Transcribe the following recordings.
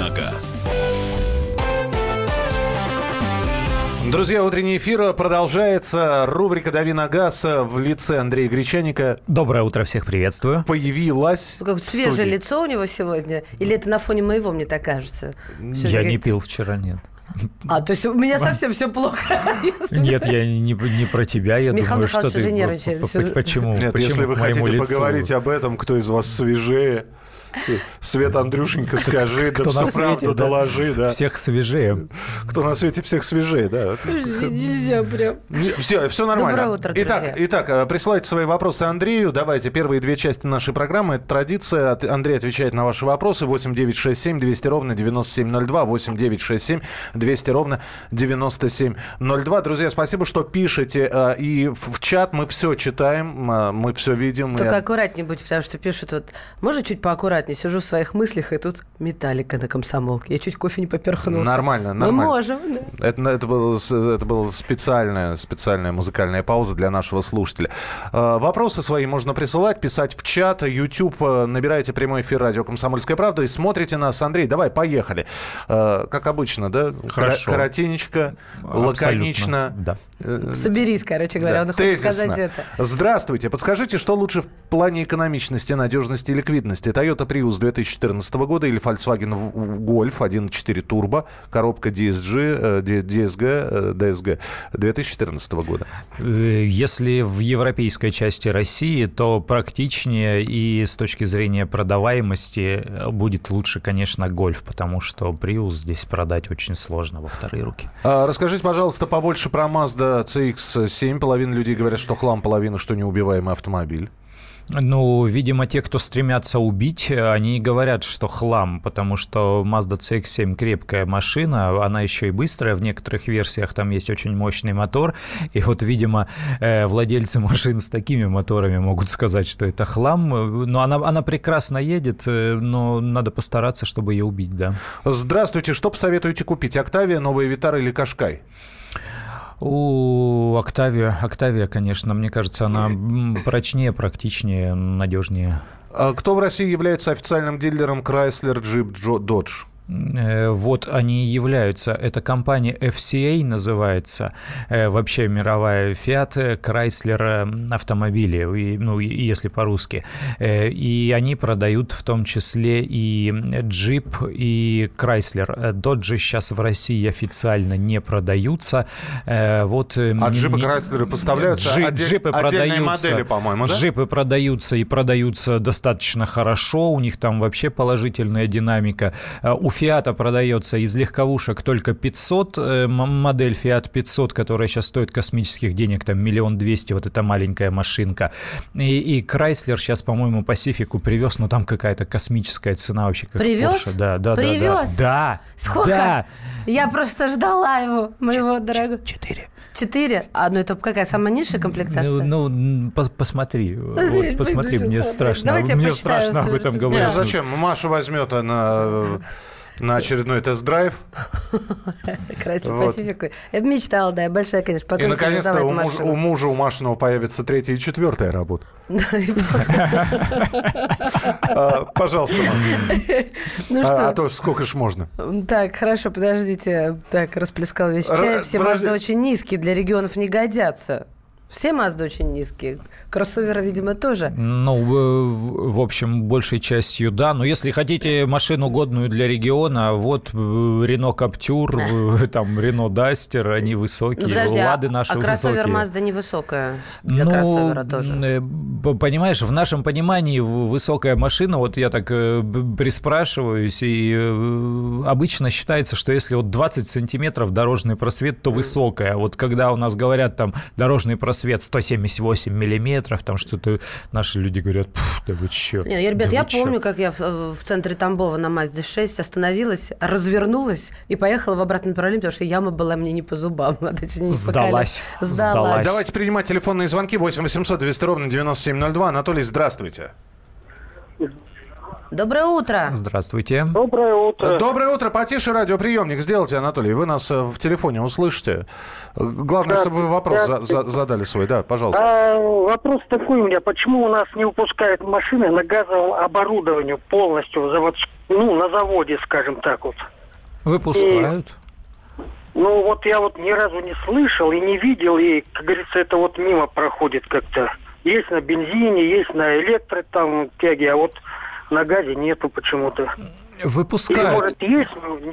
на газ». Друзья, утренний эфир продолжается. Рубрика «Дави на газ» в лице Андрея Гречаника Доброе утро, всех приветствую. появилась Как в свежее студии. лицо у него сегодня? Или это на фоне моего, мне так кажется? Всё Я не как- пил вчера, нет. А, то есть у меня совсем все плохо. Нет, я не, не про тебя, я Михаил думаю, что Михайлович ты... уже нервничает. п- п- Почему? Нет, Почему если вы хотите лицу? поговорить об этом, кто из вас свежее, Свет Андрюшенька, скажи, да Кто всю на свете, правду да? доложи, да. Всех свежее. Кто на свете всех свежее, да. Нельзя прям. Все, все нормально. Доброе утро, итак, друзья. итак, э, присылайте свои вопросы Андрею. Давайте первые две части нашей программы. Это традиция. Андрей отвечает на ваши вопросы. 8 9 6 7 200 ровно 9702. 8 9 6 7 200 ровно 9702. Друзья, спасибо, что пишете. э, И в чат мы все читаем, э, мы все видим. Только И- аккуратнее будь, потому что пишут вот, может, чуть поаккуратнее, сижу в своих мыслях, и тут металлика на комсомолке. Я чуть кофе не поперхнулся. Нормально, Мы нормально. можем, да. Это, это, было, с- это была специальная, специальная музыкальная пауза для нашего слушателя. Э, Вопросы свои можно присылать, писать в чат. YouTube, э, набирайте прямой эфир радио «Комсомольская правда» и смотрите нас. Андрей, давай, поехали. Э, Как обычно, да? Хорошо. Коротенечко, Абсолютно, лаконично. Да. Соберись, короче говоря, да, он хочет сказать это. Здравствуйте. Подскажите, что лучше в плане экономичности, надежности и ликвидности? Toyota Prius 2014 года или Volkswagen Golf 1.4 Turbo, коробка DSG, DSG, DSG 2014 года? Э, Если в европейской части России, то практичнее и с точки зрения продаваемости э, будет лучше, конечно, гольф, потому что Prius здесь продать очень сложно во вторые руки. А, Расскажите, пожалуйста, побольше про Mazda CX-7. Половина людей говорят, что хлам, половина, что неубиваемый автомобиль. Ну, видимо, те, кто стремятся убить, они говорят, что хлам, потому что Mazda CX-7 крепкая машина, она еще и быстрая, в некоторых версиях там есть очень мощный мотор, и вот, видимо, э, владельцы машин с такими моторами могут сказать, что это хлам, но она, она прекрасно едет, э, но надо постараться, чтобы ее убить, да. Здравствуйте, что посоветуете купить? Октавия, новая Витара или Кашкай? У Октавия, Октавия, конечно, мне кажется, она прочнее, практичнее, надежнее. А Кто в России является официальным дилером Chrysler, Jeep, Dodge? Э, Вот они и являются. Это компания FCA называется. Э, Вообще мировая Fiat, э, Chrysler автомобили, и, ну, и- если по-русски. И они продают в том числе и Jeep, и Chrysler. Dodge сейчас в России официально не продаются. Вот, А джипы не- Chrysler поставляются? Джи- Отдель- джипы отдельные продаются. модели, по-моему, да? Джипы продаются и продаются достаточно хорошо. У них там вообще положительная динамика. У Фиата продается из легковушек только 500, э, модель Fiat 500, которая сейчас стоит космических денег, там миллион двести, вот эта маленькая машинка. И, и Chrysler сейчас, по-моему, Пасифику привез, но там какая-то космическая цена вообще. Как Привез? Porsche. Да, да, да, да. Привез? Да. Сколько? Да. Я просто ждала его, моего дорогого. Четыре. Четыре? А, ну это какая самая низшая комплектация? Ну, ну, м, пос- посмотри, вот, посмотри, мне страшно, Давайте мне страшно об этом говорить. ну зачем? Маша возьмет она на очередной тест-драйв. Красный Вот. Пасифику. Я мечтала, да, большая, конечно, И, поклонница наконец-то, у мужа, у мужа у Машиного появится третья и четвертая работа. И- А, Пожалуйста. Ну А а что, то сколько ж можно? так, хорошо, подождите. Так, расплескал весь чай. Все. Мазды очень низкие, для регионов не годятся. Все Мазды очень низкие. Кроссоверы, видимо, тоже. Ну, в общем, большей частью да. Но если хотите машину годную для региона, вот э, Рено Каптюр, э, там Рено Дастер, они Ну, высокие, подожди, а, Лады наши а кроссовер высокие. Мазда невысокая для Ну, кроссовера тоже. э, Понимаешь, в нашем понимании высокая машина, вот я так приспрашиваюсь, и обычно считается, что если вот 20 сантиметров дорожный просвет, то высокая. Вот когда у нас говорят там дорожный просвет 178 миллиметров, там что-то наши люди говорят, «Пф, да вы чё? Не, ребят, да я вы чё?» помню, как я в, в центре Тамбова на Мазде 6 остановилась, развернулась и поехала в обратном направлении, потому что яма была мне не по зубам. а точнее, не Сдалась. Сдалась. Сдалась. Давайте принимать телефонные звонки 8 800 200 ровно 9702. Анатолий, здравствуйте. Доброе утро. Здравствуйте. Доброе утро. Доброе утро. Потише радиоприемник сделайте, Анатолий. Вы нас э, в телефоне услышите. Главное, Да, чтобы вы вопрос да. за- за- задали свой. Да, пожалуйста. А, вопрос такой у меня. Почему у нас не выпускают машины на газовом оборудовании полностью завод, ну, на заводе, скажем так вот? Выпускают. Ну, вот я вот ни разу не слышал и не видел, и, как говорится, это вот мимо проходит как-то. Есть на бензине, есть на электро там тяге, а вот на газе нету почему-то. Или, Выпускают. может, есть,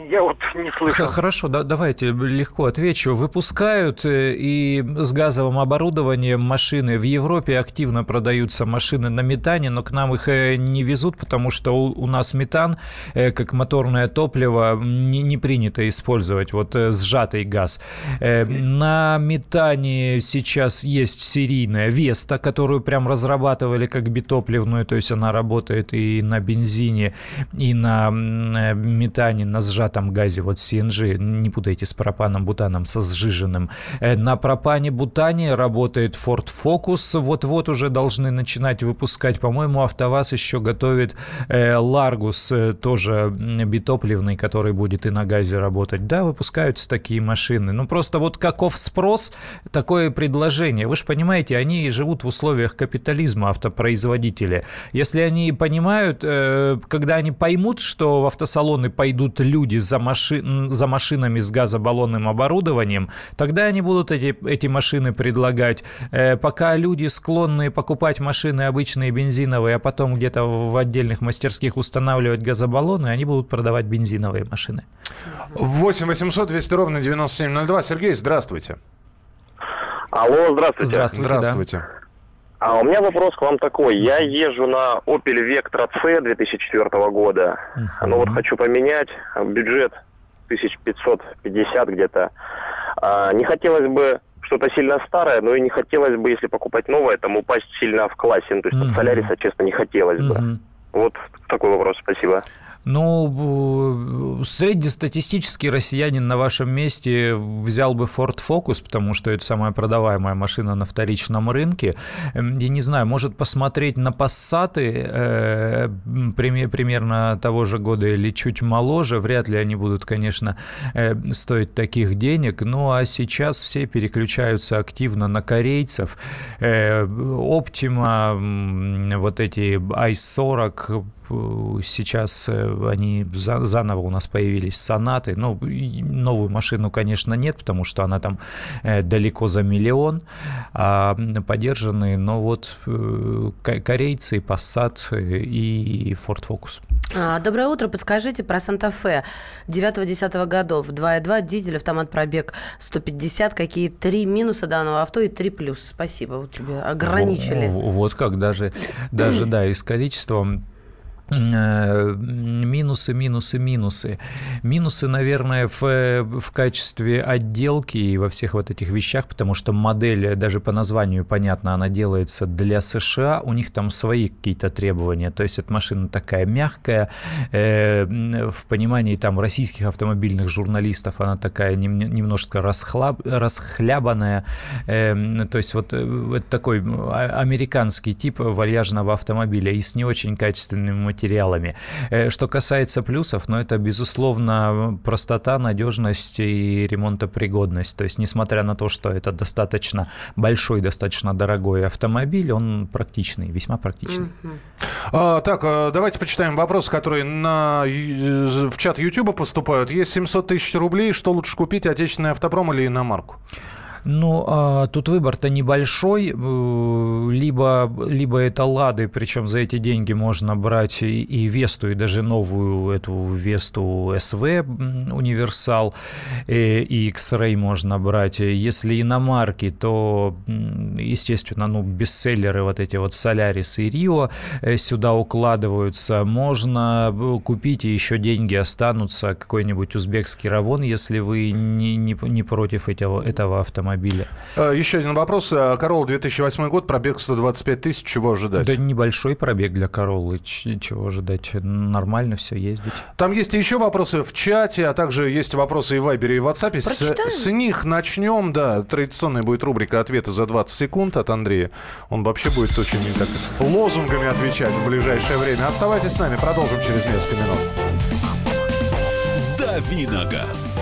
я вот не слышал. Хорошо, да- давайте легко отвечу. Выпускают э, и с газовым оборудованием машины. В Европе активно продаются машины на метане, но к нам их э, не везут, потому что у, у нас метан, э, как моторное топливо, не, не принято использовать, вот сжатый газ. На метане сейчас есть серийная Веста, которую прям разрабатывали как битопливную, то есть она работает и на бензине, и на метане, на сжатом газе, вот CNG, не путайте с пропаном, бутаном, со сжиженным. Э, На пропане, бутане работает Ford Focus, вот-вот уже должны начинать выпускать. По-моему, АвтоВАЗ еще готовит э, Largus, э, тоже битопливный, который будет и на газе работать. Да, выпускаются такие машины. Ну, просто вот каков спрос, такое предложение. Вы же понимаете, они живут в условиях капитализма, автопроизводители. Если они понимают, э, когда они поймут, что в автосалоны пойдут люди за, маши- за машинами с газобаллонным оборудованием, тогда они будут эти, эти машины предлагать. Э, Пока люди склонны покупать машины обычные бензиновые, а потом где-то в отдельных мастерских устанавливать газобаллоны, они будут продавать бензиновые машины. 8 800 200 ровно 9702. Сергей, здравствуйте. Алло, здравствуйте. Здравствуйте. да. А у меня вопрос к вам такой. Я езжу на Opel Vectra C 2004 года. Мгм. Ну вот хочу поменять. Бюджет 1550 где-то. А, не хотелось бы что-то сильно старое, но и не хотелось бы, если покупать новое, там упасть сильно в классе. Ну, то есть Мгм. от Соляриса, честно, не хотелось бы. Мгм. Вот такой вопрос, спасибо. Ну, среднестатистический россиянин на вашем месте взял бы Ford Focus, потому что это самая продаваемая машина на вторичном рынке. Эм, Я не знаю, может посмотреть на Passat э, примерно того же года или чуть моложе. Вряд ли они будут, конечно, э, стоить таких денег. Ну, а сейчас все переключаются активно на корейцев. Э, Optima, вот эти i40, э, сейчас э, они за- заново у нас появились сонаты. Ну, новую машину, конечно, нет, потому что она там э, далеко за миллион, а подержанные, но вот э, ко- корейцы, Passat э, и Ford Focus. А, Доброе утро. Подскажите про Санта-Фе 9-10 годов. 2,2, дизель, автомат, пробег 150. Какие три минуса данного авто и три плюс? Спасибо. Вот тебе ограничили. Во- Вот как даже, даже да, и с количеством э, минусы, минусы, минусы. Минусы, наверное, в, э, в качестве отделки и во всех вот этих вещах, потому что модель, э, даже по названию понятно, она делается для США, у них там свои какие-то требования, то есть эта машина такая мягкая, э, в понимании там российских автомобильных журналистов она такая нем- немножко расхлаб, расхлябанная, э, то есть вот э, это такой а- американский тип вальяжного автомобиля и с не очень качественными материалами. Э, Что касается плюсов, ну это, безусловно, простота, надежность и ремонтопригодность. То есть, несмотря на то, что это достаточно большой, достаточно дорогой автомобиль, он практичный, весьма практичный. Мгм. А, так, э, давайте почитаем вопросы, которые на, э, в чат YouTube поступают. Есть 700 тысяч рублей. Что лучше купить, отечественный автопром или иномарку? Ну, а, тут выбор-то небольшой, э, либо, либо это Лады, причем за эти деньги можно брать и, и Весту, и даже новую эту Весту СВ Универсал, э, и X-Ray можно брать. Если иномарки, то, естественно, ну, бестселлеры вот эти вот Солярис и Рио э, сюда укладываются. Можно купить, и еще деньги останутся, какой-нибудь узбекский Равон, если вы не, не, не против этого, этого автомобиля. Автомобиля. Э, Еще один вопрос. Э, Королла 2008 год, пробег 125 тысяч. Чего ожидать? Да небольшой пробег для Короллы. Чего ожидать? Нормально все ездить. Там есть и еще вопросы в чате, а также есть вопросы и в Вайбере, и в WhatsApp. С, с них начнем, да. Традиционная будет рубрика «Ответы за 20 секунд» от Андрея. Он вообще будет очень так лозунгами отвечать в ближайшее время. Оставайтесь с нами, продолжим через несколько минут. Давиногаз.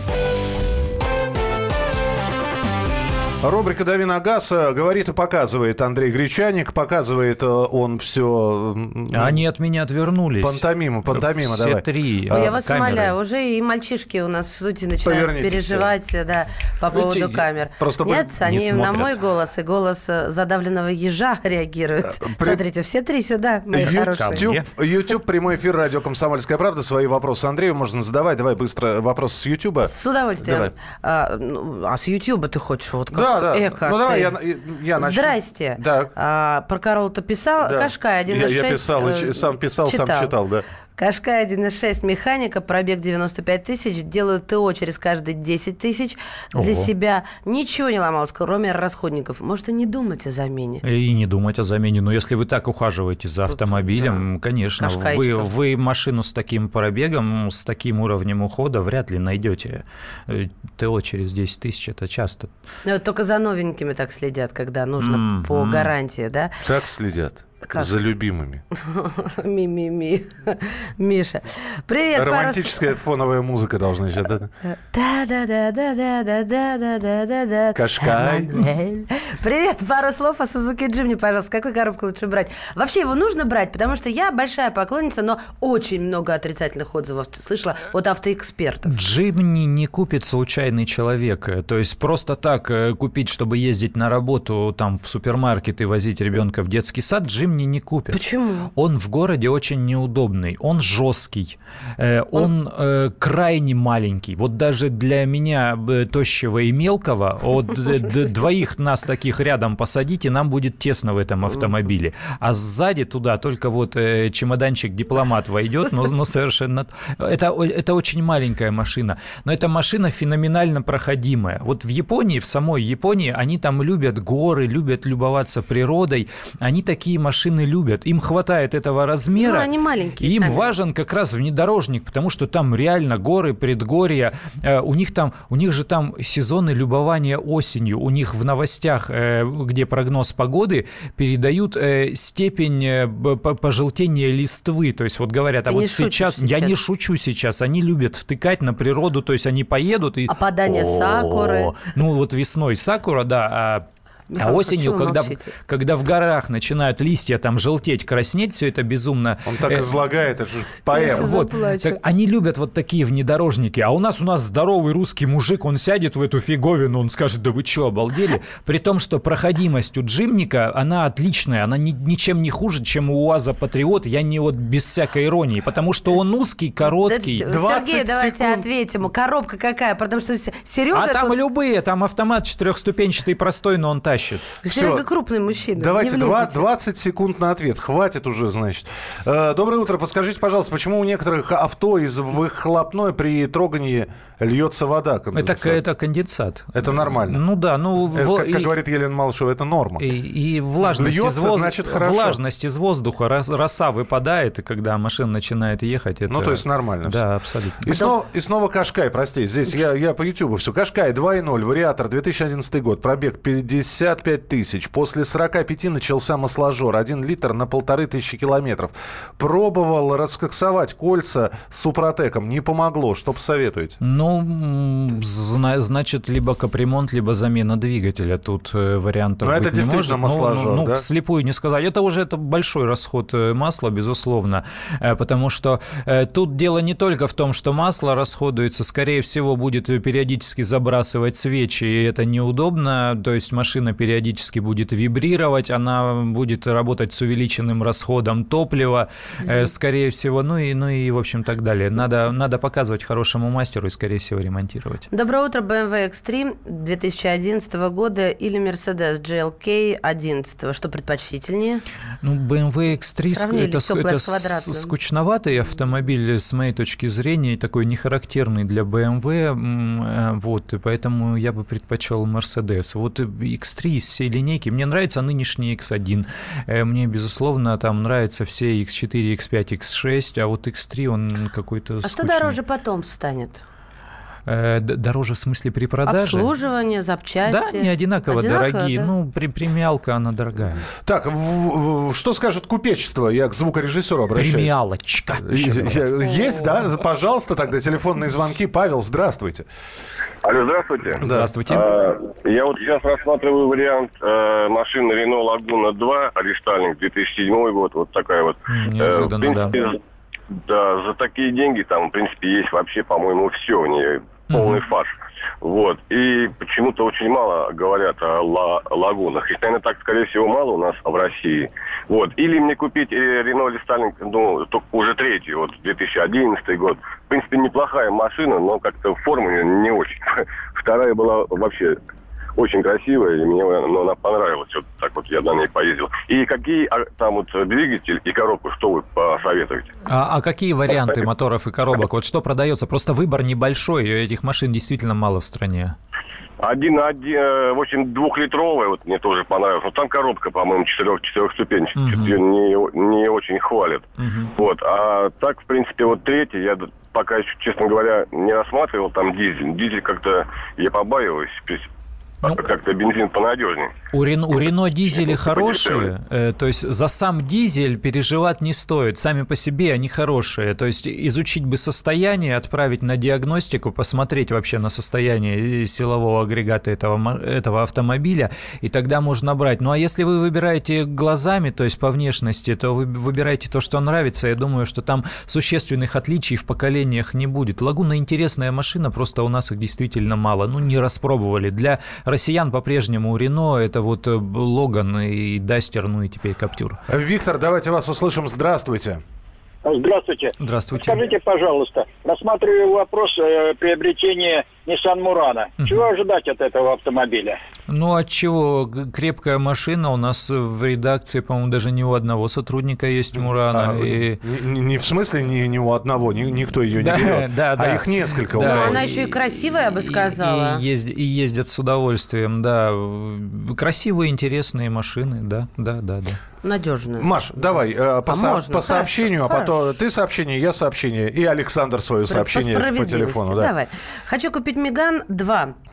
Рубрика «Дави на газ» э, говорит и показывает Андрей Гречаник. Показывает э, он все... Они от меня отвернулись. Пантомима, пантомима, Все давай. три А, я вас камеры. умоляю, уже и мальчишки у нас в студии начинают Повернитесь переживать да, по Ну, поводу те- камер. просто Нет, не они на смотрят. мой голос и голос задавленного ежа реагируют. При- Смотрите, все три сюда, мои хорошие. YouTube, YouTube, прямой эфир, радио «Комсомольская правда». Свои вопросы Андрею можно задавать. Давай быстро вопрос с YouTube. С удовольствием. Давай. А, ну, а с Ютуба ты хочешь? Вот как Да, да. эко ну давай, я, я начну. Здрасте. Да. А, про Королу-то писал? Да. Кашкай 1.6. Я, я писал, э, сам писал, сам читал, да. Кашкай 1.6 механика, пробег 95 тысяч, делают ТО через каждые 10 тысяч для Ого. себя. Ничего не ломалось, кроме расходников. Может, и не думать о замене. И не думать о замене. Но если вы так ухаживаете за автомобилем, конечно, вы, вы машину с таким пробегом, с таким уровнем ухода вряд ли найдете. Э, ТО через 10 тысяч – это часто. Но вот только за новенькими так следят, когда нужно М, по гарантии, да? Так следят Как? за любимыми. Ми-ми-ми. Миша. Привет, Романтическая фоновая музыка должна сейчас. да? Да-да-да-да-да-да-да-да-да. Кашкай. Привет, пару слов о Сузуки Джимни, пожалуйста. Какую коробку лучше брать? Вообще его нужно брать, потому что я большая поклонница, но очень много отрицательных отзывов слышала от автоэкспертов. Джимни не купит случайный человек. То есть просто так купить, чтобы ездить на работу там в супермаркет и возить ребенка в детский сад, Джимни не купит. Почему? Он в городе очень неудобный, он жесткий, э, он э, крайне маленький. Вот даже для меня, э, тощего и мелкого, вот д- двоих нас таких рядом посадите, нам будет тесно в этом автомобиле. А сзади туда только вот э, чемоданчик дипломат войдет, но, но совершенно... Это, это очень маленькая машина, но эта машина феноменально проходимая. Вот в Японии, в самой Японии, они там любят горы, любят любоваться природой, они такие машины любят. Им хватает этого размера. Ну, они маленькие Им сами. важен как раз внедорожник, потому что там реально горы, предгорья. Э, У них там, у них же там сезоны любования осенью. У них в новостях, э, где прогноз погоды, передают э, степень пожелтения листвы. То есть вот говорят, Ты а вот шутишь сейчас, я сейчас. не шучу сейчас, они любят втыкать на природу, то есть они поедут и... Опадание сакуры. О, Ну вот весной сакура, да, а а Михаил, осенью, почему вы когда, когда в горах начинают листья там желтеть, краснеть, все это безумно. Он так э, излагает, это же поэма. вот, так они любят вот такие внедорожники, а у нас у нас здоровый русский мужик, он сядет в эту фиговину, он скажет, да вы что, обалдели? При том, что проходимость у джимника, она отличная, она ни- ничем не хуже, чем у УАЗа Патриот, я не вот без всякой иронии, потому что он узкий, короткий. Да, 20 Сергей, давайте секунд. ответим. Коробка какая? Потому что Серега... А там тут- любые, там автомат четырехступенчатый простой, но он тащит. Серега Всё. крупный мужчина. Давайте не два- влезете. 20 секунд на ответ. Хватит уже, значит. Э, Доброе утро. Подскажите, пожалуйста, почему у некоторых авто из выхлопной при трогании льется вода? Это, конденсат? это конденсат. Это нормально. Ну да, ну... Это, в- как, как и- говорит Елена Малышева, это норма. И, и влажность, Льется, из воз- значит, хорошо. влажность из воздуха, рос- роса выпадает, и когда машина начинает ехать, это... Ну, то есть нормально Да, абсолютно. И снова, и снова Кашкай, прости, здесь я, я по Ютубу все. Кашкай 2.0, вариатор, 2011 год, пробег 55 тысяч. После 45 начался масложор, 1 литр на полторы тысячи километров. Пробовал раскоксовать кольца с супротеком, не помогло. Что посоветуете? Ну, зна- значит, либо капремонт, либо замена двигателя. Тут э, вариантов Ну, это быть не действительно может. Ну, масложор, ну, ну, да? вслепую не сказать. Это уже это большой расход э, масла, безусловно. Э, Потому что тут дело не только в том, что масло расходуется, скорее всего, будет периодически забрасывать свечи, и это неудобно. То есть машина периодически будет вибрировать, она будет работать с увеличенным расходом топлива, скорее всего, ну и, ну и, в общем, так далее. Надо, надо показывать хорошему мастеру и, скорее всего, ремонтировать. Доброе утро, BMW X3 2011 года или Mercedes GLK 11. Что предпочтительнее? Ну, BMW X3 ск- Сравнили это, это квадратным. скучноватый автомобиль, с моей точки зрения, такой нехарактерный для BMW, э, вот, и поэтому я бы предпочел Mercedes. Вот э, X3 из всей линейки, мне нравится нынешний X1, Э, мне, безусловно, там нравятся все X4, X5, X6, а вот X3, он какой-то А что скучный. дороже потом станет? Э, дороже в смысле при продаже? Обслуживание, Да, запчасти? не одинаково, Одинаково, дорогие. да? Ну, при, премиалка, она дорогая. Так, в- в- что скажет купечество? Я к звукорежиссеру обращаюсь. Премиалочка. Есть, да? Пожалуйста, тогда телефонные звонки. Павел, здравствуйте. Алло, здравствуйте. Здравствуйте. А, Я вот сейчас рассматриваю вариант э, машины Renault Laguna 2, рестайлинг 2007 год, вот такая вот. Э, неожиданно, в принципе, да. за такие деньги там, в принципе, есть вообще, по-моему, все у нее, полный фарш. Вот. И почему-то очень мало говорят о ла- лагунах. И, наверное, так, скорее всего, мало у нас в России. Вот. Или мне купить э, Renault Starling, ну, только уже третий, вот, 2011 год. В принципе, неплохая машина, но как-то форма не очень. Вторая была вообще очень красивая, и мне ну, она понравилась. Вот так вот я на ней поездил. И какие а, там вот двигатель и коробку, что вы посоветуете? А, а какие варианты моторов и коробок? Вот что продается? Просто выбор небольшой, и этих машин действительно мало в стране. Один, один, э, в общем, двухлитровая, вот мне тоже понравилась. Но там коробка, по-моему, четырех, четырехступенчатая. Её не, не очень хвалят. Мгм. Вот. А так, в принципе, вот третий, я пока еще, честно говоря, не рассматривал там дизель. Дизель как-то я побаиваюсь. Ну, как-то бензин понадежнее. У, Рен- у Рено дизели хорошие, э, то есть за сам дизель переживать не стоит, сами по себе они хорошие. То есть изучить бы состояние, отправить на диагностику, посмотреть вообще на состояние силового агрегата этого, этого автомобиля, и тогда можно брать. Ну а если вы выбираете глазами, то есть по внешности, то вы выбираете то, что нравится. Я думаю, что там существенных отличий в поколениях не будет. Лагуна интересная машина, просто у нас их действительно мало. Ну не распробовали. Для россиян по-прежнему Рено это вот э, Логан и Дастер, ну и теперь Каптюр. Виктор, давайте вас услышим. Здравствуйте. Здравствуйте. Здравствуйте. Скажите, пожалуйста, рассматриваю вопрос э, приобретения Nissan Murano. Чего ожидать от этого автомобиля? Ну, от чего? Крепкая машина. У нас в редакции, по-моему, даже не у одного сотрудника есть Мурана. А, и... не, не в смысле не, не у одного, ни- никто ее не Да, берет, да, а да. их несколько. Да. Кого. она еще и красивая, я бы И- сказала. И, езд- и ездят с удовольствием, да. Красивые, интересные машины, да, да, да, да. Надежная. Маш, давай э, по, А со- можно? по сообщению, а потом Хорошо. ты сообщение, я сообщение, и Александр свое По сообщение по справедливости. телефону. Да. Давай. Хочу купить Меган 2 Мгм.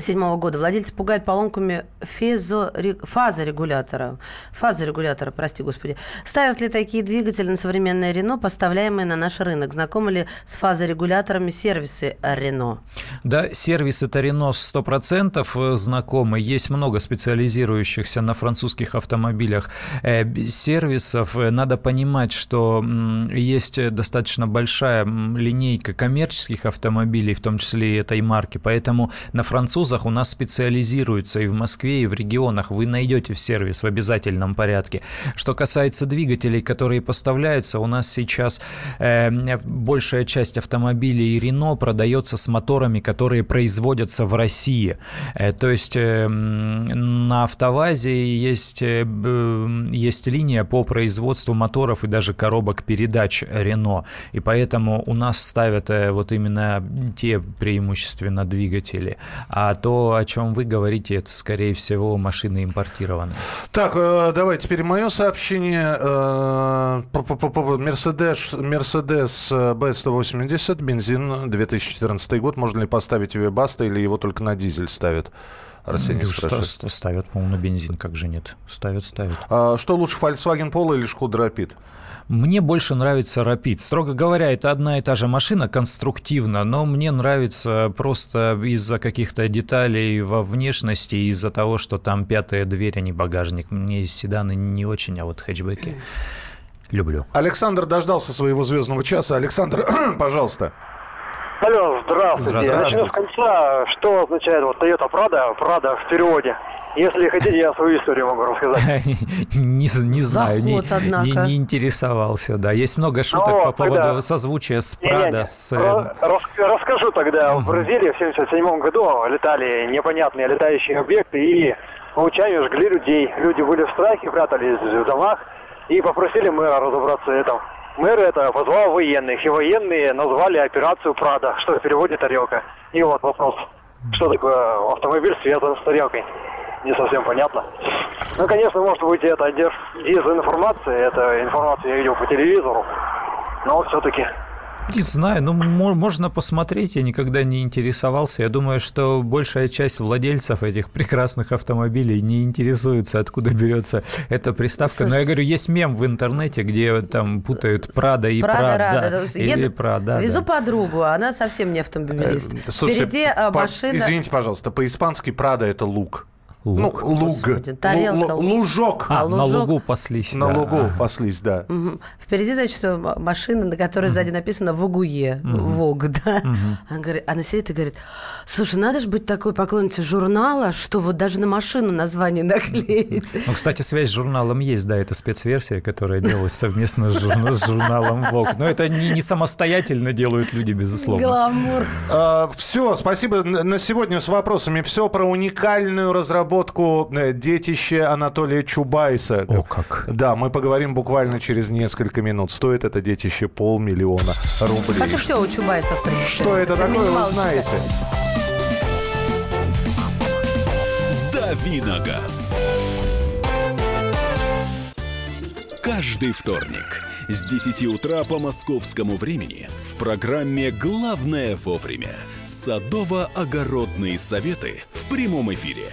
Седьмого года. Владельцы пугают поломками фезо- фазорегулятора. Фазорегулятора, прости господи. Ставят ли такие двигатели на современное Рено, поставляемые на наш рынок? Знакомы ли с фазорегуляторами сервисы Рено? Да, сервис это Рено 100% знакомы. Есть много специализирующихся на французских автомобилях э, сервисов. Э, Надо понимать, что есть достаточно большая линейка коммерческих автомобилей, в том числе и этой марки. Поэтому на французах у нас специализируются и в Москве, и в регионах. Вы найдете в сервис в обязательном порядке. Что касается двигателей, которые поставляются, у нас сейчас э, большая часть автомобилей Рено продается с моторами, которые производятся в России. Э, то есть э, на АвтоВАЗе есть, э, есть линия по производству моторов и даже коробок передач Рено. И поэтому у нас ставят э, вот именно те преимущественно двигатели. А то, о чем вы говорите, это, скорее всего, машины импортированные. Так, э, давай теперь мое сообщение. Э, Мерседес, Мерседес э, B180, бензин, 2014 год. Можно ли поставить Вебаста или его только на дизель ставят? Арсений спрашивает. ста- Ставят, по-моему, на бензин, как же нет? Ставят, ставят. А что лучше, Volkswagen Polo или Шкода Rapid? Мне больше нравится Rapid. Строго говоря, это одна и та же машина конструктивно, но мне нравится просто из-за каких-то деталей во внешности, из-за того, что там пятая дверь, а не багажник. Мне седаны не очень, а вот хэтчбеки люблю. Александр дождался своего звездного часа. Александр, пожалуйста. Алло, здравствуйте. Здравствуйте. Начну с конца. Что означает вот Toyota Prado, Prado в переводе? Если хотите, я свою историю могу рассказать. Не, не знаю, не, Заход, не, не интересовался, да. Есть много шуток Ну, по поводу тогда- созвучия с. Прада, с... э, рас- Расскажу тогда. В Бразилии в 77 году летали непонятные летающие объекты и лучами жгли людей. Люди были в страхе, прятались в домах и попросили мэра разобраться в этом. Мэр это позвал военных, и военные назвали операцию «Прада», что в переводе «тарелка». И вот вопрос, что такое автомобиль связан с тарелкой? Не совсем понятно. Ну, конечно, может быть, это дез- дезинформация, это информацию я видел по телевизору, но все-таки Не знаю, ну мо- можно посмотреть, я никогда не интересовался. Я думаю, что большая часть владельцев этих прекрасных автомобилей не интересуется, откуда берется эта приставка. Но я говорю, есть мем в интернете, где там путают Прада и Прада, Прада. Рада. Или Прада. Везу да. подругу, она совсем не автомобилист. Э, слушайте, Впереди а, по- машина... Извините, пожалуйста, по-испански Прада это лук. Лук. Ну, луг. Господи, тарелка, Лу- лужок. А, А на лужок? лугу паслись. На да. лугу Ага. паслись, да. Мгм. Впереди, значит, машина, на которой сзади написано «Вугуе», «Вог», да. Она, говорит, она сидит и говорит, слушай, надо же быть такой поклонницей журнала, что вот даже на машину название наклеить. Ну, кстати, связь с журналом есть, да, это спецверсия, которая делалась совместно с, журна- с журналом Vogue. Но это не, не самостоятельно делают люди, безусловно. Гламур. все, спасибо на сегодня с вопросами. Все про уникальную разработку э, детище Анатолия Чубайса. О, как. Да, мы поговорим буквально через несколько минут. Стоит это детище полмиллиона рублей. Как и все у Чубайса, в принципе. Что это такое, вы знаете? Давиногаз. Каждый вторник с 10 утра по московскому времени в программе «Главное вовремя» садово-огородные советы в прямом эфире.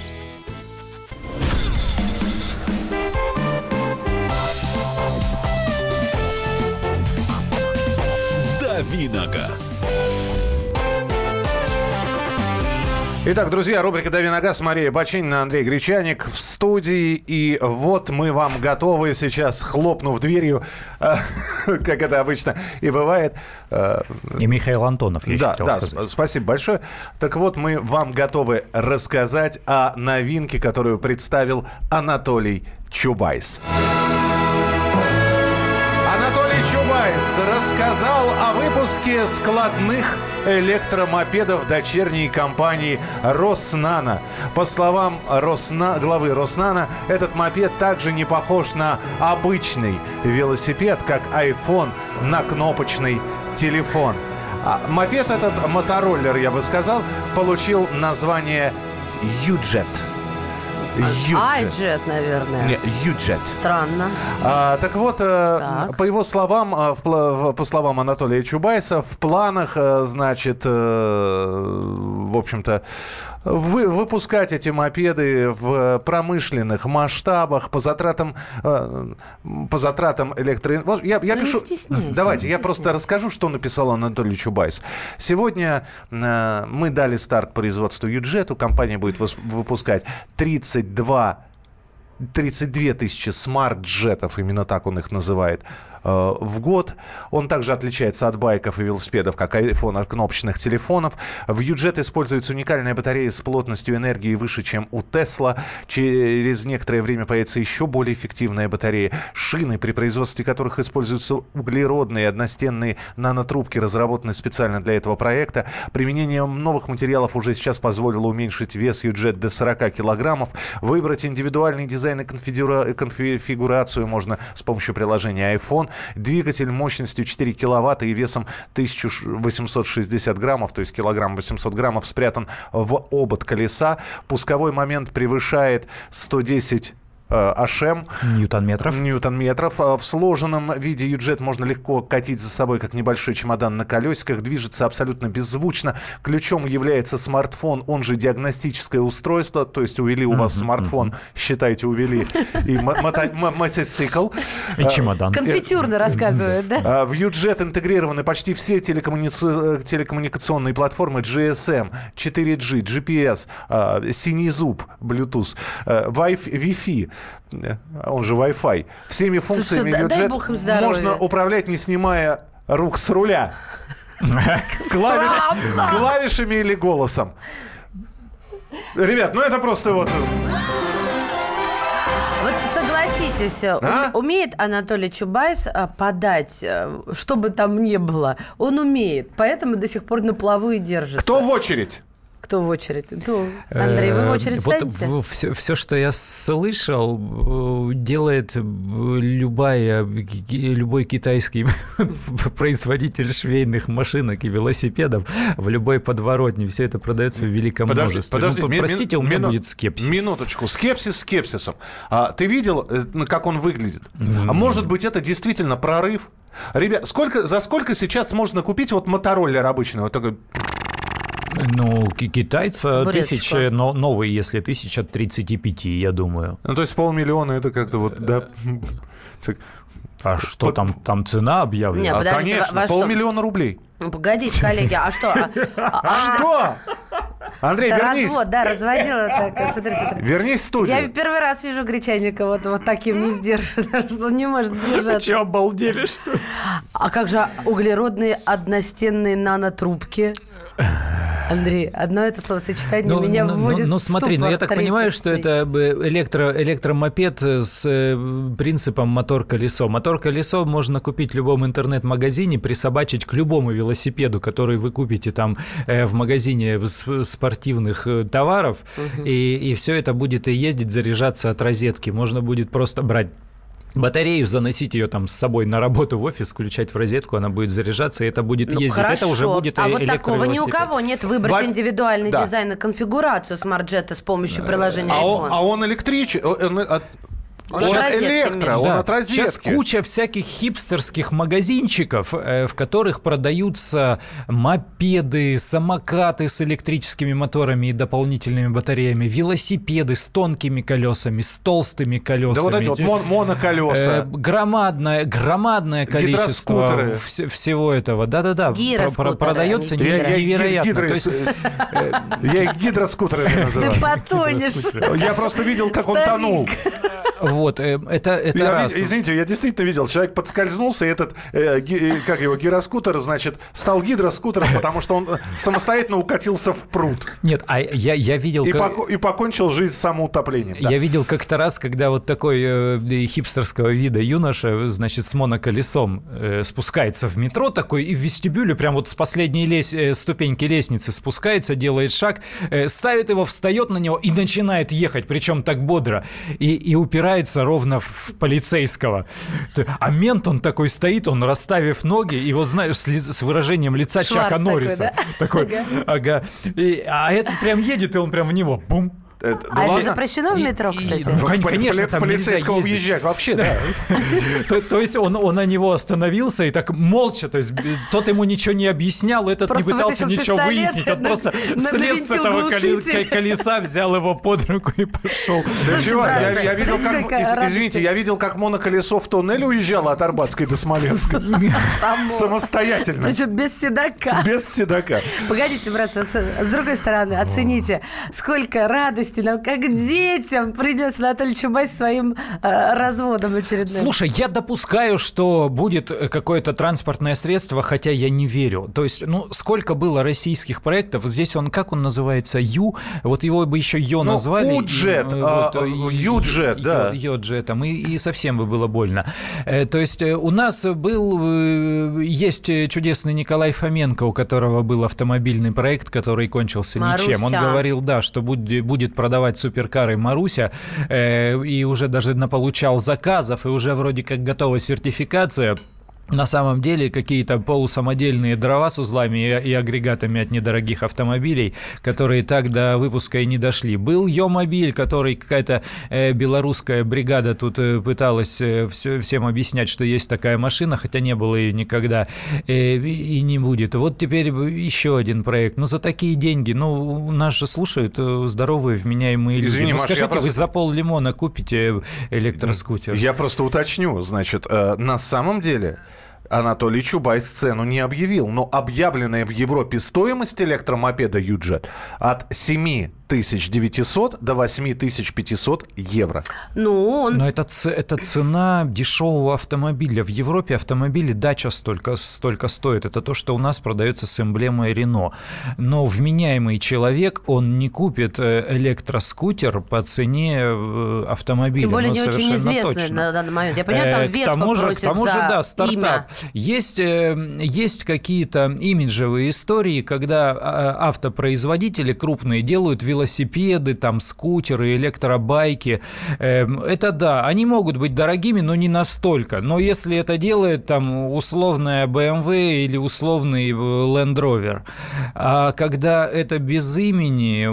Давиногаз. Итак, друзья, рубрика «Дави на газ», Мария Бачинина, Андрей Гречаник в студии. И вот мы вам готовы сейчас, хлопнув дверью, э, как это обычно и бывает. э, И Михаил Антонов, я да, хотел да, сказать. сп- спасибо большое. Так вот, мы вам готовы рассказать о новинке, которую представил Анатолий Чубайс. Анатолий Чубайс рассказал о выпуске складных электромопедов дочерней компании «Роснано». По словам Росна... главы «Роснано», этот мопед также не похож на обычный велосипед, как iPhone на кнопочный телефон. А мопед этот, мотороллер, я бы сказал, получил название «Юджет». Юджет. Наверное. Не, Юджет. Странно. А, так вот, э, Так. по его словам, в- по словам Анатолия Чубайса, в планах, э, значит, э, в общем-то, вы- выпускать эти мопеды в промышленных масштабах по затратам, э, по затратам электро... Вот Я, я Ну, пишу... Давайте, я просто расскажу, что написал Анатолий Чубайс. Сегодня э, мы дали старт производству Юджету. Компания будет выпускать 32 32 тысячи смарт-джетов, именно так он их называет, в год. Он также отличается от байков и велосипедов, как iPhone от кнопочных телефонов. В Юджет используется уникальная батарея с плотностью энергии выше, чем у Тесла. Через некоторое время появится еще более эффективная батарея. Шины, при производстве которых используются углеродные одностенные нанотрубки, разработанные специально для этого проекта. Применение новых материалов уже сейчас позволило уменьшить вес Юджет до 40 килограммов. Выбрать индивидуальный дизайн и конфигура- конфигурацию можно с помощью приложения iPhone. Двигатель мощностью 4 киловатта и весом 1860 граммов, то есть килограмм 800 граммов, спрятан в обод колеса. Пусковой момент превышает 110 Ашем. Ньютон-метров. Ньютон-метров. В сложенном виде юджет можно легко катить за собой, как небольшой чемодан на колесиках. Движется абсолютно беззвучно. Ключом является смартфон, он же диагностическое устройство. То есть увели у вас смартфон, считайте, увели. И мотоцикл. И чемодан. Конфетюрно рассказывает, да? В юджет интегрированы почти все телекоммуникационные платформы GSM, 4G, GPS, синий зуб, Bluetooth, Wi-Fi, он же Wi-Fi. Всеми функциями Слушай, здоровья. можно управлять, не снимая рук с руля. Клавиш- клавишами или голосом. Ребят, ну это просто вот... Вот согласитесь, А? у- умеет Анатолий Чубайс а, подать, э, что бы там ни было. Он умеет, поэтому до сих пор на плаву и держится. Кто в очередь? Кто в очередь? Ну, Андрей, вы в очередь станете? все, что я слышал, э, делает э, любая, любой китайский производитель швейных машинок и велосипедов в любой подворотне. Все это продается в великом Подожди, множестве. подожди, Ну, ми- простите, у меня мину- будет скепсис. Минуточку. Скепсис скепсисом. А, ты видел, э, ну, как он выглядит? А может быть, это действительно прорыв? Ребят, сколько, за сколько сейчас можно купить вот мотороллер обычный? Вот такой... Ну, ки- китайца Табуреточка. тысяча, но новый, если тысяча от 35, я думаю. Ну, то есть полмиллиона это как-то вот, да... Так, А что Под- там, там цена объявлена? Не, а, конечно, во- во что? полмиллиона рублей. Ну, Погодите, коллеги, а что? А- а- а- Что? Андрей, вернись. развод, да, разводила так. Смотри, смотри. Вернись в студию. Я первый раз вижу Гречаника вот, вот таким не сдержанным, что он не может сдержаться. Че, обалдели, что ли? А как же углеродные одностенные нанотрубки? Андрей, одно это словосочетание меня ну, вводит ну, в смотри, ну я так понимаю, что это электро, электромопед с э, принципом мотор-колесо. Мотор-колесо можно купить в любом интернет-магазине, присобачить к любому велосипеду, который вы купите там э, в магазине спортивных э, товаров, и, и все это будет и ездить, заряжаться от розетки. Можно будет просто брать Батарею заносить ее там с собой на работу в офис, включать в розетку, она будет заряжаться, и это будет Ну, ездить. Это уже хорошо. будет А э- вот такого ни у кого нет. Выбрать Во- индивидуальный Да. дизайн и конфигурацию смарт-джета с помощью приложения А он, iPhone. а он электрический. Он, от- Он он от электро, он Да. от розетки. Сейчас куча всяких хипстерских магазинчиков, э, в которых продаются мопеды, самокаты с электрическими моторами и дополнительными батареями, велосипеды с тонкими колесами, с толстыми колесами. Да вот эти вот мон- Э, моноколеса. громадное, громадное количество Гидроскутеры. вс- всего этого. Да-да-да. Гироскутеры, продается невероятно. есть, я их гидроскутерами называю. Ты потонешь. Я просто видел, как он тонул. Вот, э, это, это Я раз. извините, я действительно видел, человек подскользнулся, и этот, э, ги- э, как его, гироскутер, значит, стал гидроскутером, потому что он э, самостоятельно укатился в пруд Нет, а я, я видел... и, как- поко- и покончил жизнь самоутоплением. Да. Я видел как-то раз, когда вот такой э, хипстерского вида юноша, значит, с моноколесом э, спускается в метро такой и в вестибюле прям вот с последней лес- э, ступеньки лестницы спускается, делает шаг, э, ставит его, встает на него и начинает ехать, причем так бодро, и, и упирается ровно в полицейского. А мент он такой стоит, он расставив ноги, и вот знаешь, с, ли- с выражением лица Шварц Чака такой, Норриса. да? Такой, Ага. ага. И- а этот прям едет, и он прям в него, бум, А ну это ладно. запрещено в метро, и- кстати? Ну, В- кон- в- конечно, в- там полицейского въезжать вообще, да. То, то есть он, он на него остановился и так молча, то есть б- тот ему ничего не объяснял, этот Просто не пытался ничего выяснить, он на- просто слез с этого коли- глушитель. ко- колеса, взял его под руку и пошел. Да чего, я, я видел, как, извините, я видел, как моноколесо в туннеле уезжало от Арбатской до Смоленска. Само. Самостоятельно. Причем без седока. Без седока. Погодите, братцы, с другой стороны, оцените, сколько радости нам, как детям придется Наталья Чубайс своим э, разводом очередным. Слушай, я допускаю, что будет э, какое-то транспортное средство, хотя я не верю. То есть, ну, сколько было российских проектов, здесь он, как он называется, Ю, вот его бы еще Йо Ну, назвали. Уджет, и, э, а, вот, и- Юджет, и- да. Йо- Йоджетом, и, и совсем бы было больно. Э, То есть э, у нас был, э, есть чудесный Николай Фоменко, у которого был автомобильный проект, который кончился ничем. Он Маруся. говорил, да, что будет, будет продавать суперкары Маруся, э, и уже даже наполучал заказов, и уже вроде как готова сертификация. На самом деле какие-то полусамодельные дрова с узлами и, и агрегатами от недорогих автомобилей, которые так до выпуска и не дошли. Был Йомобиль, который какая-то э, белорусская бригада тут э, пыталась э, все, всем объяснять, что есть такая машина, хотя не было ее никогда э, и не будет. Вот теперь еще один проект. Ну, за такие деньги, ну, нас же слушают э, здоровые, вменяемые люди. Извини, ну, Маш, скажите, просто- вы за пол лимона купите электроскутер? Я просто уточню. Значит, э, на самом деле Анатолий Чубайс цену не объявил, но объявленная в Европе стоимость электромопеда Юджет от 7900 до 8500 евро. Ну, он... Но это, это цена дешевого автомобиля. В Европе автомобили дача столько, столько стоит. Это то, что у нас продается с эмблемой Рено. Но вменяемый человек, он не купит э, электроскутер по цене э, автомобиля. Тем более Ну, не очень известный точно. на данный момент. Я понимаю, там Э, к тому же, к тому же, за да, стартап. имя. Есть, э, есть какие-то имиджевые истории, когда э, автопроизводители крупные делают велосипеды, там скутеры, электробайки. Эм, Это да, они могут быть дорогими, но не настолько. Но если это делает там условная BMW или условный э, Land Rover, а когда это без имени,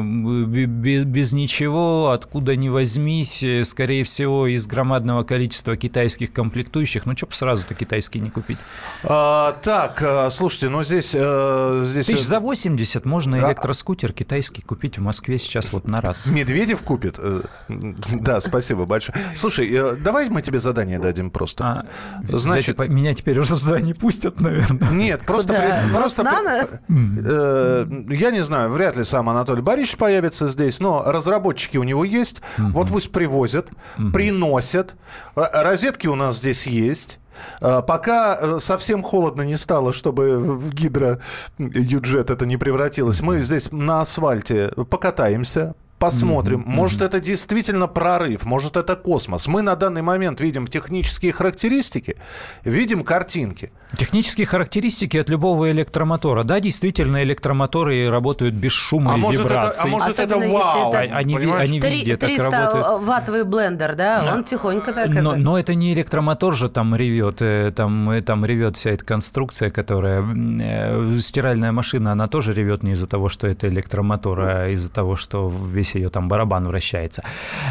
без ничего, откуда ни возьмись, э, скорее всего, из громадного количества китайских комплектующих, ну что бы сразу-то китайские не купить? А, так, э, слушайте, ну здесь... здесь Тысяч за 80 можно электроскутер китайский купить в Москве сейчас вот на раз. Медведев купит? Э, Да, спасибо большое. Слушай, э, давай мы тебе задание дадим просто. А, Значит- я, типа, меня теперь уже туда не пустят, наверное. Нет, просто... При- В просто при-? Э, Я не знаю, вряд ли сам Анатолий Борисович появится здесь, но разработчики у него есть. Вот пусть привозят, приносят. Р- Розетки у нас здесь есть. Э, Пока э, совсем холодно не стало, чтобы в гидро юджет это не превратилось, мы здесь на асфальте покатаемся, посмотрим. Может, это действительно прорыв, может, это космос. Мы на данный момент видим технические характеристики, видим картинки. Технические характеристики от любого электромотора. Да, действительно, электромоторы работают без шума А и может, это, а вибраций. может это Особенно если вау? это- они, понимаешь? они везде так 300 работают. ваттовый блендер, да, он тихонько так Но, это... но это не электромотор же там ревет, э, там, э, там ревет вся эта конструкция, которая... э, Стиральная машина, она тоже ревет не из-за того, что это электромотор, а из-за того, что весь ее там барабан вращается.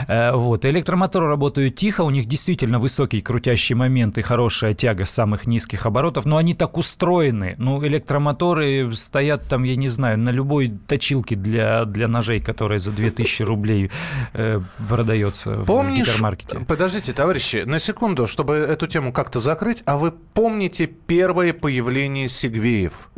Вот. Электромоторы работают тихо, у них действительно высокий крутящий момент и хорошая тяга с самых низких оборотов, но они так устроены. Ну, электромоторы стоят там, я не знаю, на любой точилке для, для ножей, которая за 2000 рублей э, продается в Помнишь, гипермаркете. подождите, товарищи, на секунду, чтобы эту тему как-то закрыть, а вы помните первое появление сегвеев?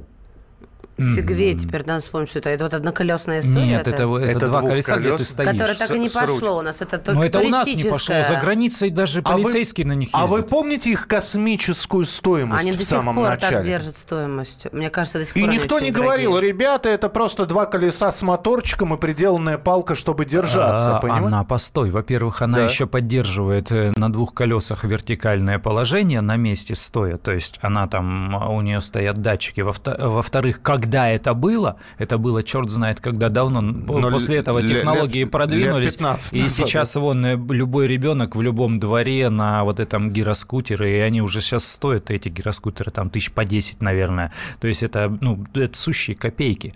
Сигвей, теперь надо вспомнить, что это. Это вот одноколесная история. Нет, это, это, Это два колеса, где ты стоишь. Которая так и не пошло у нас. Это только Но это у нас не пошло. За границей даже А вы- полицейские на них А вы ездят. помните их космическую стоимость Они в до сих самом пор начале? так держат стоимость. Мне кажется, до сих И пор они никто не дорогие. говорил, ребята, это просто два колеса с моторчиком и приделанная палка, чтобы держаться, А, понимаете? Она, постой, во-первых, она Да. еще поддерживает э, на двух колесах вертикальное положение на месте стоя, то есть она там, а, у нее стоят датчики. Во-вто- Во-вторых, когда это было, это было черт знает когда давно, Н- Ну, после этого лет- технологии лет продвинулись, 15 и назад, сейчас вон э, любой ребенок в любом дворе на вот этом гироскутере, и они уже сейчас стоят, эти гироскутеры, там тысяч по 10, наверное, то есть это, ну, это сущие копейки.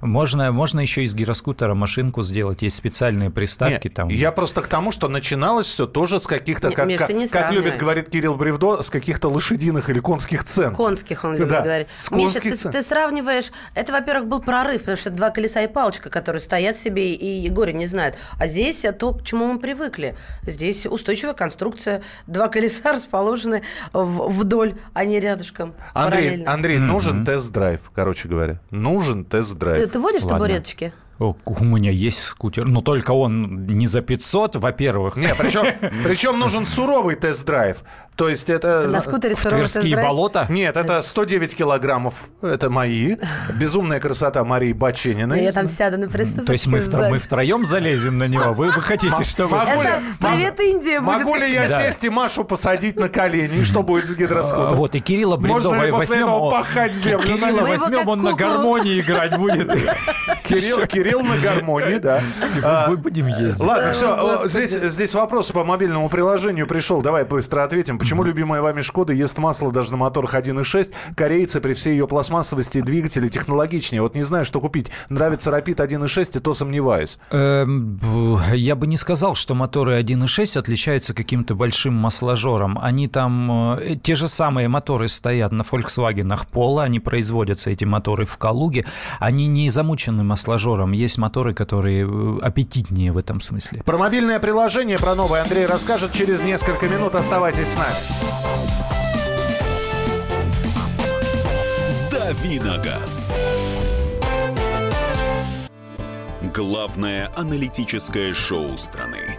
Можно, можно еще из гироскутера машинку сделать, есть специальные приставки Не, там. Я просто к тому, что начиналось все тоже с каких-то, как, Миш, как, ты не как любит говорит Кирилл Бревдо, с каких-то лошадиных или конских цен. Конских он любит Да, говорить. с Миша, ты, цен. ты сравниваешь... Это, во-первых, был прорыв, потому что это два колеса и палочка, которые стоят себе и горе не знают. А здесь то, к чему мы привыкли. Здесь устойчивая конструкция. Два колеса расположены вдоль, а не рядышком. Андрей, параллельно. Андрей нужен тест-драйв, короче говоря. Нужен тест-драйв. Ты, водишь Ладно. табуреточки? О, У меня есть скутер, но только он не за 500, во-первых. Не, причем, причем нужен суровый тест-драйв. То есть это... На скутере суровый Тверские тест-драйв? болота. Нет, это 109 килограммов. Это мои. Безумная красота Марии Бачениной. Я там сяду на приступочке То есть мы, втро- мы втроем залезем на него? Вы, вы хотите, чтобы... Могу ли- Это «Привет, Индия» будет. Могу ли я Да. сесть и Машу посадить на колени? И что будет с гидроскутом? Вот, и Кирилла Бредова Можно ли после возьмем, этого он- пахать землю? Кирилла возьмем, он на гармонии играть будет. Кирилл, Кирилл Пел на гармонии, да. А, Будем ездить. Ладно, все, Господи. здесь, здесь вопрос по мобильному приложению пришел. Давай быстро ответим. Почему любимая вами Шкода ест масло даже на моторах 1.6? Корейцы при всей ее пластмассовости и двигателе технологичнее. Вот не знаю, что купить. Нравится Rapid 1.6, и то сомневаюсь. Эм, Я бы не сказал, что моторы 1.6 отличаются каким-то большим масложором. Они там, э, те же самые моторы стоят на Volkswagen Polo, они производятся, эти моторы, в Калуге. Они не замучены масложором. Есть моторы, которые э, аппетитнее в этом смысле. Про мобильное приложение, про новое Андрей расскажет через несколько минут. Оставайтесь с нами. Давиногаз. Главное аналитическое шоу страны.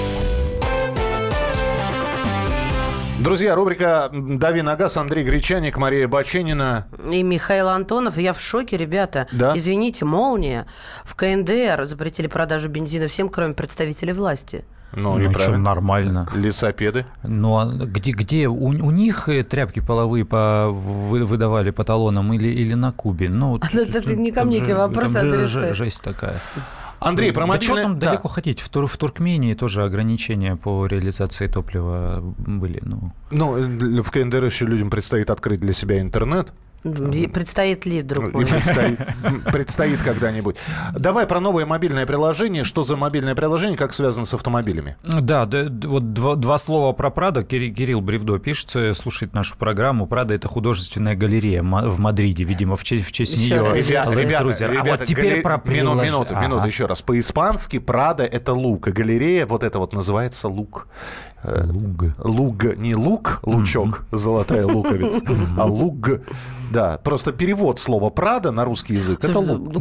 Друзья, рубрика «Дави на газ», Андрей Гречаник, Мария Баченина. И Михаил Антонов. Я в шоке, ребята. Да? Извините, молния. В КНДР запретили продажу бензина всем, кроме представителей власти. Ну, Ну, правильно. нормально. Лесопеды. Ну, а где, где у, у них э, тряпки половые по, вы- выдавали по талонам или, или на Кубе? Ну, вот Ну, это тут- не ко мне эти вопросы же- Жесть такая. Андрей, про да что мобильное... там Да. далеко ходить? В, Тур- в Туркмении тоже ограничения по реализации топлива были. Ну, Ну, э, в КНДР еще людям предстоит открыть для себя интернет. Предстоит ли, друг Ну, предстоит, предстоит когда-нибудь. Давай про новое мобильное приложение. Что за мобильное приложение, как связано с автомобилями? Да, да, д- вот два, два слова про Прадо. Кири- Кирилл Бревдо пишет, слушает нашу программу. Прадо – это художественная галерея в Мадриде, видимо, в честь, в честь Еще нее. Ребята, ребята, а ребята, вот теперь гале- про Мину- прилож- минуту, минуту, Ага. еще раз. По-испански Прада – это лук, а галерея вот это вот называется лук. Луг. Луг, не лук, лучок, золотая луковица, а луг. Да, просто перевод слова Прада на русский язык – это Слушай, лук. ну,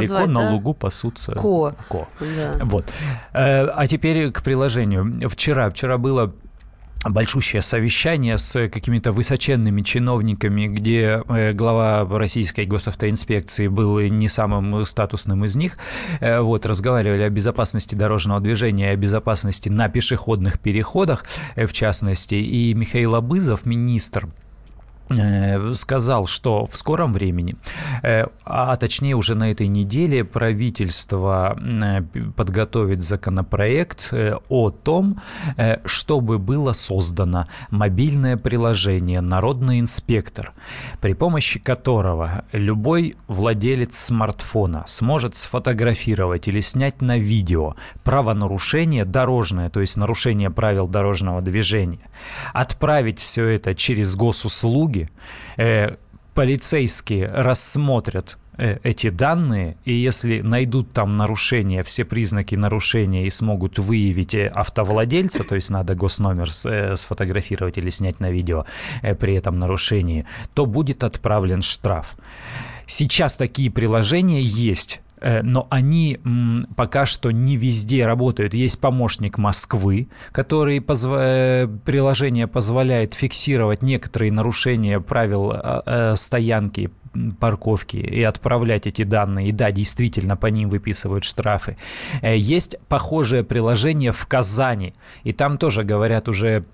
назвать, на да? лугу пасутся. Ко. Ко. Да. Вот. Э, А теперь к приложению. Вчера, вчера было большущее совещание с какими-то высоченными чиновниками, где э, глава российской госавтоинспекции был не самым статусным из них. Э, Вот, разговаривали о безопасности дорожного движения, о безопасности на пешеходных переходах, э, в частности. И Михаил Абызов, министр сказал, что в скором времени, э, а точнее уже на этой неделе правительство э, подготовит законопроект э, о том, э, чтобы было создано мобильное приложение «Народный инспектор», при помощи которого любой владелец смартфона сможет сфотографировать или снять на видео правонарушение дорожное, то есть нарушение правил дорожного движения, отправить все это через госуслуги, э, полицейские рассмотрят э, эти данные, и если найдут там нарушения, все признаки нарушения и смогут выявить э, автовладельца, то есть надо госномер э, сфотографировать или снять на видео при этом нарушении, то будет отправлен штраф. Сейчас такие приложения есть. Э, Но они пока что не везде работают. Есть помощник Москвы, который позва- э, приложение позволяет фиксировать некоторые нарушения правил э, стоянки парковки и отправлять эти данные. И да, действительно, по ним выписывают штрафы. Есть похожее приложение в Казани. И там тоже говорят уже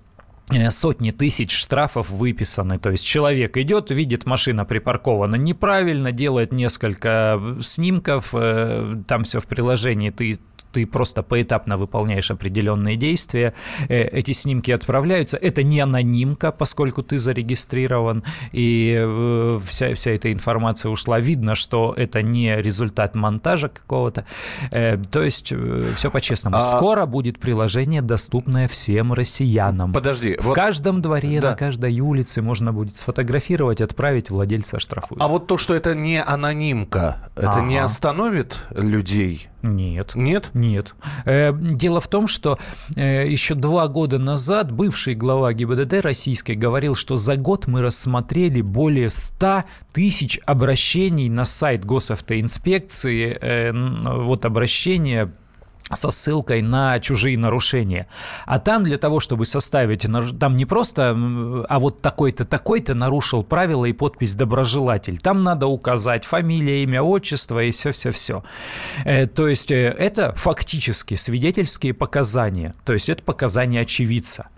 сотни тысяч штрафов выписаны. То есть человек идет, видит, машина припаркована неправильно, делает несколько снимков, э, там все в приложении, ты ты просто поэтапно выполняешь определенные действия, э, эти снимки отправляются. Это не анонимка, поскольку ты зарегистрирован, и э, вся, вся эта информация ушла. Видно, что это не результат монтажа какого-то. Э, То есть все по-честному. А- Скоро будет приложение, доступное всем россиянам. Подожди, В вот- каждом дворе, Да. на каждой улице можно будет сфотографировать, отправить, владельца штрафуют. А вот то, что это не анонимка, это не Ага. остановит людей Нет. Нет? Нет. Э, дело в том, что э, еще два года назад бывший глава ГИБДД российской говорил, что за год мы рассмотрели более 100 тысяч обращений на сайт госавтоинспекции, э, вот обращения со ссылкой на чужие нарушения. А там для того, чтобы составить, там не просто, а вот такой-то, такой-то нарушил правила и подпись «доброжелатель». Там надо указать фамилия, имя, отчество и все-все-все. Э, то есть э, это фактически свидетельские показания, то есть это показания очевидца.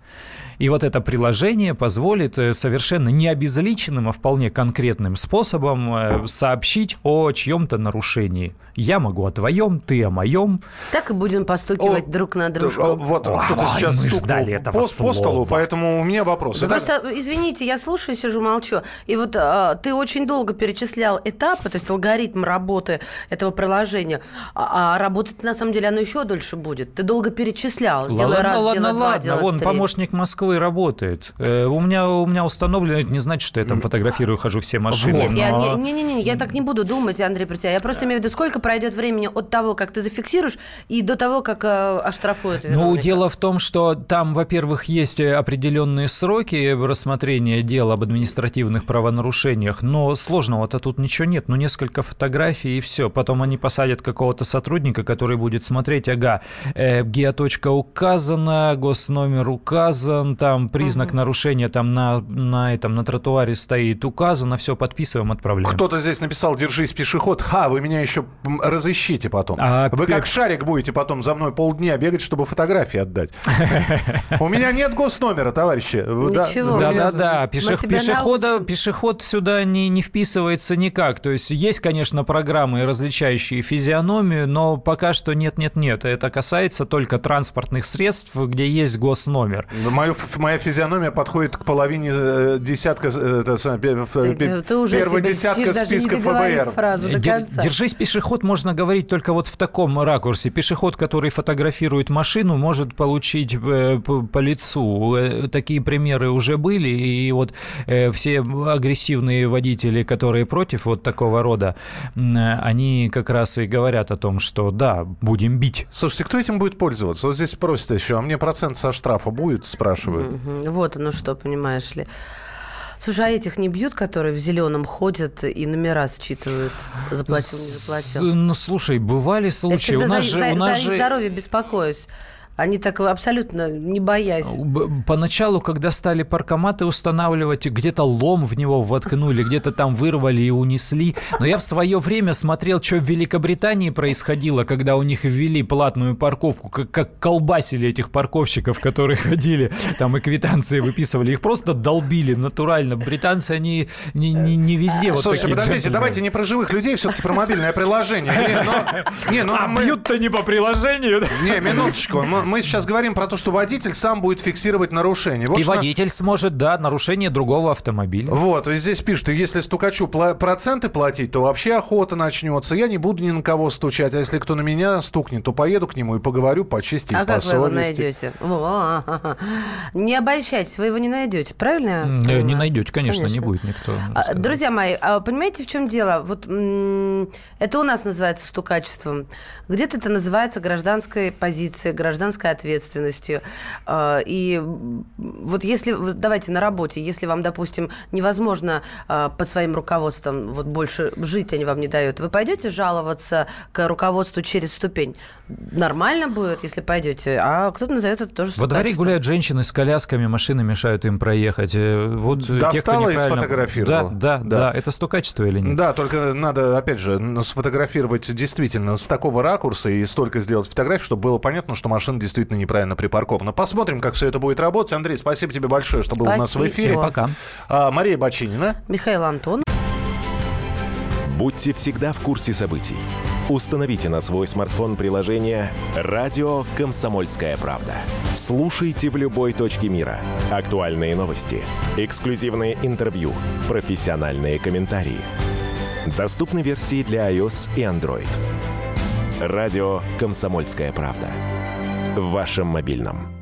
И вот это приложение позволит э, совершенно не обезличенным, а вполне конкретным способом э, сообщить о чьем-то нарушении. Я могу о твоем, ты о моем. Так и будем постукивать О, друг на. Э, Вот кто-то сейчас мы ждали этого по, по слова. столу, поэтому у меня вопрос. Да Итак, Просто, извините, я слушаю, сижу, молчу. И вот а, ты очень долго перечислял этапы, то есть алгоритм работы этого приложения. А, а работать, на самом деле, оно еще дольше будет. Ты долго перечислял. Ладно, делай раз, ладно, делай два, ладно. делай Вон три. помощник Москвы работает. Э, у меня у меня установлено, это не значит, что я там фотографирую, хожу все машины. Нет, я, но- не, не, не, не, я так не буду думать, Андрей, про тебя. Я просто имею в виду, сколько пройдет времени от того, как ты зафиксируешь, и до того, как э, оштрафуют Ну, виновника. дело в том, что там, во-первых, есть э, определенные сроки рассмотрения дел об административных правонарушениях, но сложного-то тут ничего нет. Ну, несколько фотографий и все. Потом они посадят какого-то сотрудника, который будет смотреть, ага, э, геоточка указана, госномер указан, там признак нарушения там на, на, этом, на тротуаре стоит указано, все, подписываем, отправляем. кто-то здесь написал «Держись, пешеход». Ха, вы меня еще разыщите потом. А вы пе- как шарик будете потом за мной полдня бегать, чтобы фотографии отдать. У меня нет госномера, товарищи. Вы- да, Ничего. вы Да, меня- да, да. Пеше- тебя пешехода, пешеход сюда не, не вписывается никак. То есть есть, конечно, программы, различающие физиономию, но пока что нет, нет, нет. Это касается только транспортных средств, где есть госномер. Мою, моя физиономия подходит к половине э, десятка, э, это, Ты, пе- ты уже первого десятка списка ФБР. фразу до конца. Держись, пешеход можно говорить только вот в таком ракурсе. Пешеход, который фотографирует машину, может получить э, по, лицу. Такие примеры уже были, и вот все агрессивные водители, которые против вот такого рода, они как раз и говорят о том, что да, будем бить. Слушайте, кто этим будет пользоваться? Вот здесь просят еще, а мне процент со штрафа будет, спрашивают. Мгм. Вот оно что, понимаешь ли. Слушай, а этих не бьют, которые в зеленом ходят и номера считывают? Заплатил, не С- заплатил. Ну, слушай, бывали Я случаи. всегда У нас за, же, за- у нас за же... здоровье беспокоюсь. Они так абсолютно не боясь. Б- Поначалу, когда стали паркоматы устанавливать, где-то лом в него воткнули, где-то там вырвали и унесли. Но я в свое время смотрел, что в Великобритании происходило, когда у них ввели платную парковку, как, как колбасили этих парковщиков, которые ходили, там и квитанции выписывали. Их просто долбили натурально. Британцы, они не, не, не везде вот Слушайте, такие подождите, джентльмены. давайте не про живых людей, все-таки про мобильное приложение. Не, но- не, ну, А мы- бьют-то не по приложению. Не, минуточку. Мы, мы сейчас говорим про то, что водитель сам будет фиксировать нарушение. Вот И что- водитель сможет, да, нарушение другого автомобиля. Вот, и здесь пишут, и если стукачу пла- проценты платить, то вообще охота начнется. Я не буду ни на кого стучать, а если кто на меня стукнет, то поеду к нему и поговорю по чести и А по как вы его найдете? Не обольщайтесь, вы его не найдете, правильно? э, Не найдете, конечно, не будет никто. А. Друзья мои, а понимаете, в чем дело? Вот это у нас называется стукачеством. Где-то это называется гражданской позицией, гражданской ответственностью. А, И вот если, давайте на работе, если вам, допустим, невозможно а, под своим руководством вот больше жить они вам не дают, вы пойдете жаловаться к руководству через ступень? Нормально будет, если пойдете, а кто-то назовет это тоже Во дворе гуляют женщины с колясками, машины мешают им проехать. Э, Вот э, те, кто Достала и неправильно- сфотографировала. Да, да, Да. да, Это стукачество или нет? Да, только надо, опять же, сфотографировать действительно с такого ракурса и столько сделать фотографий, чтобы было понятно, что машина действительно неправильно припаркована. Посмотрим, как все это будет работать. Андрей, спасибо тебе большое, что был у нас в эфире. Пока. А, Мария Бочинина. Михаил Антон. Будьте всегда в курсе событий. Установите на свой смартфон приложение «Радио Комсомольская правда». Слушайте в любой точке мира. Актуальные новости, эксклюзивные интервью, профессиональные комментарии. Доступны версии для iOS и Android. «Радио Комсомольская правда». В вашем мобильном.